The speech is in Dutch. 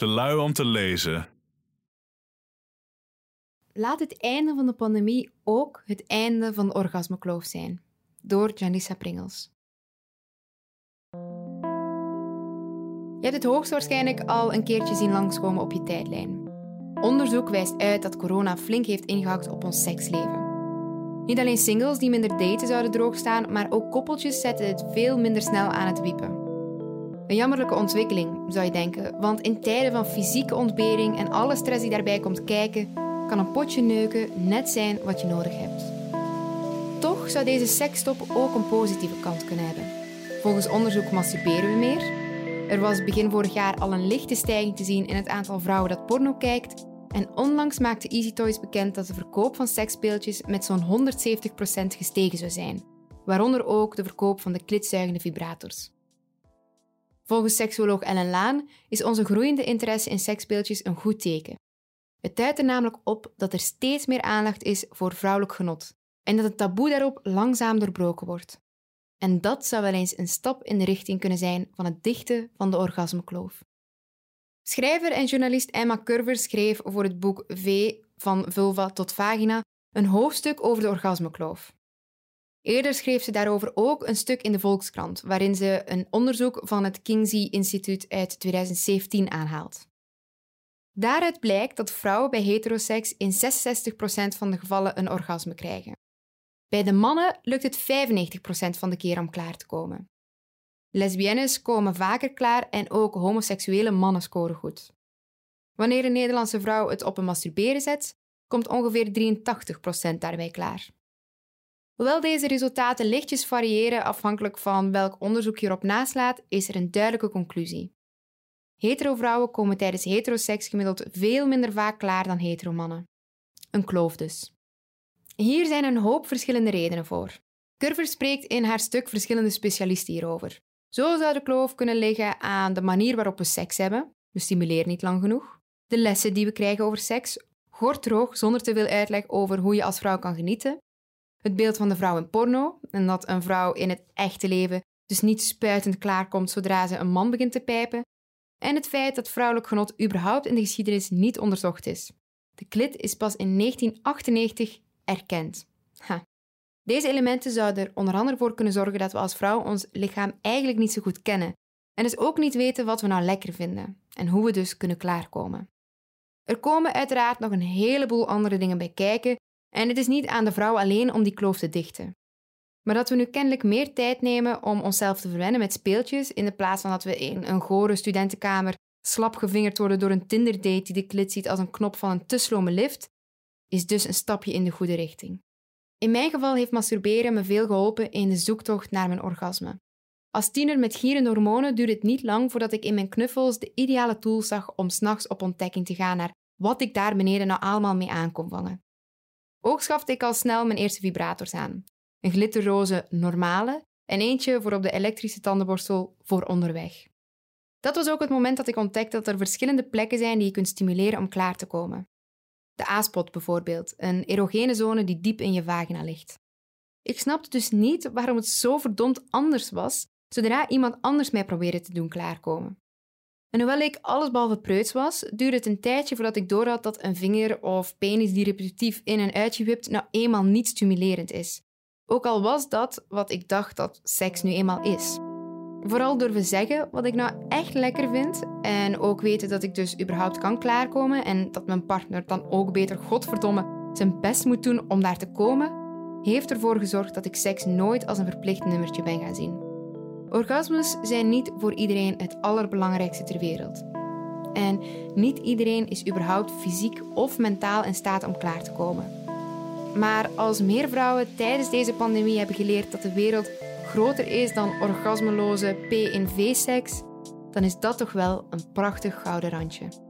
Te lui om te lezen. Laat het einde van de pandemie ook het einde van de orgasmekloof zijn. Door Janissa Pringels. Je hebt het hoogstwaarschijnlijk al een keertje zien langskomen op je tijdlijn. Onderzoek wijst uit dat corona flink heeft ingehakt op ons seksleven. Niet alleen singles die minder daten zouden droogstaan, maar ook koppeltjes zetten het veel minder snel aan het wiepen. Een jammerlijke ontwikkeling, zou je denken, want in tijden van fysieke ontbering en alle stress die daarbij komt kijken, kan een potje neuken net zijn wat je nodig hebt. Toch zou deze seksstop ook een positieve kant kunnen hebben. Volgens onderzoek masturberen we meer. Er was begin vorig jaar al een lichte stijging te zien in het aantal vrouwen dat porno kijkt. En onlangs maakte Easy Toys bekend dat de verkoop van seksspeeltjes met zo'n 170% gestegen zou zijn. Waaronder ook de verkoop van de klitzuigende vibrators. Volgens seksuoloog Ellen Laan is onze groeiende interesse in seksspeeltjes een goed teken. Het duidt er namelijk op dat er steeds meer aandacht is voor vrouwelijk genot en dat het taboe daarop langzaam doorbroken wordt. En dat zou wel eens een stap in de richting kunnen zijn van het dichten van de orgasmekloof. Schrijver en journalist Emma Curver schreef voor het boek V van vulva tot vagina een hoofdstuk over de orgasmekloof. Eerder schreef ze daarover ook een stuk in de Volkskrant, waarin ze een onderzoek van het Kinsey Instituut uit 2017 aanhaalt. Daaruit blijkt dat vrouwen bij heteroseks in 66% van de gevallen een orgasme krijgen. Bij de mannen lukt het 95% van de keer om klaar te komen. Lesbiennes komen vaker klaar en ook homoseksuele mannen scoren goed. Wanneer een Nederlandse vrouw het op een masturberen zet, komt ongeveer 83% daarbij klaar. Hoewel deze resultaten lichtjes variëren afhankelijk van welk onderzoek je erop naslaat, is er een duidelijke conclusie. Hetero-vrouwen komen tijdens heteroseks gemiddeld veel minder vaak klaar dan hetero-mannen. Een kloof dus. Hier zijn een hoop verschillende redenen voor. Curver spreekt in haar stuk verschillende specialisten hierover. Zo zou de kloof kunnen liggen aan de manier waarop we seks hebben. We stimuleren niet lang genoeg. De lessen die we krijgen over seks. Gortroog, zonder te veel uitleg over hoe je als vrouw kan genieten. Het beeld van de vrouw in porno en dat een vrouw in het echte leven dus niet spuitend klaarkomt zodra ze een man begint te pijpen. En het feit dat vrouwelijk genot überhaupt in de geschiedenis niet onderzocht is. De klit is pas in 1998 erkend. Deze elementen zouden er onder andere voor kunnen zorgen dat we als vrouw ons lichaam eigenlijk niet zo goed kennen en dus ook niet weten wat we nou lekker vinden en hoe we dus kunnen klaarkomen. Er komen uiteraard nog een heleboel andere dingen bij kijken en het is niet aan de vrouw alleen om die kloof te dichten. Maar dat we nu kennelijk meer tijd nemen om onszelf te verwennen met speeltjes in de plaats van dat we in een gore studentenkamer slap gevingerd worden door een Tinder-date die de klit ziet als een knop van een te lift, is dus een stapje in de goede richting. In mijn geval heeft masturberen me veel geholpen in de zoektocht naar mijn orgasme. Als tiener met gierende hormonen duurde het niet lang voordat ik in mijn knuffels de ideale tool zag om s'nachts op ontdekking te gaan naar wat ik daar beneden nou allemaal mee aan kon vangen. Ook schafte ik al snel mijn eerste vibrators aan. Een glitterroze normale en eentje voor op de elektrische tandenborstel voor onderweg. Dat was ook het moment dat ik ontdekte dat er verschillende plekken zijn die je kunt stimuleren om klaar te komen. De A-spot bijvoorbeeld, een erogene zone die diep in je vagina ligt. Ik snapte dus niet waarom het zo verdomd anders was zodra iemand anders mij probeerde te doen klaarkomen. En hoewel ik allesbehalve preuts was, duurde het een tijdje voordat ik doorhad dat een vinger of penis die repetitief in en uit je wipt nou eenmaal niet stimulerend is. Ook al was dat wat ik dacht dat seks nu eenmaal is. Vooral durven zeggen wat ik nou echt lekker vind en ook weten dat ik dus überhaupt kan klaarkomen en dat mijn partner dan ook beter godverdomme zijn best moet doen om daar te komen, heeft ervoor gezorgd dat ik seks nooit als een verplicht nummertje ben gaan zien. Orgasmes zijn niet voor iedereen het allerbelangrijkste ter wereld. En niet iedereen is überhaupt fysiek of mentaal in staat om klaar te komen. Maar als meer vrouwen tijdens deze pandemie hebben geleerd dat de wereld groter is dan orgasmeloze P- V-seks, dan is dat toch wel een prachtig gouden randje.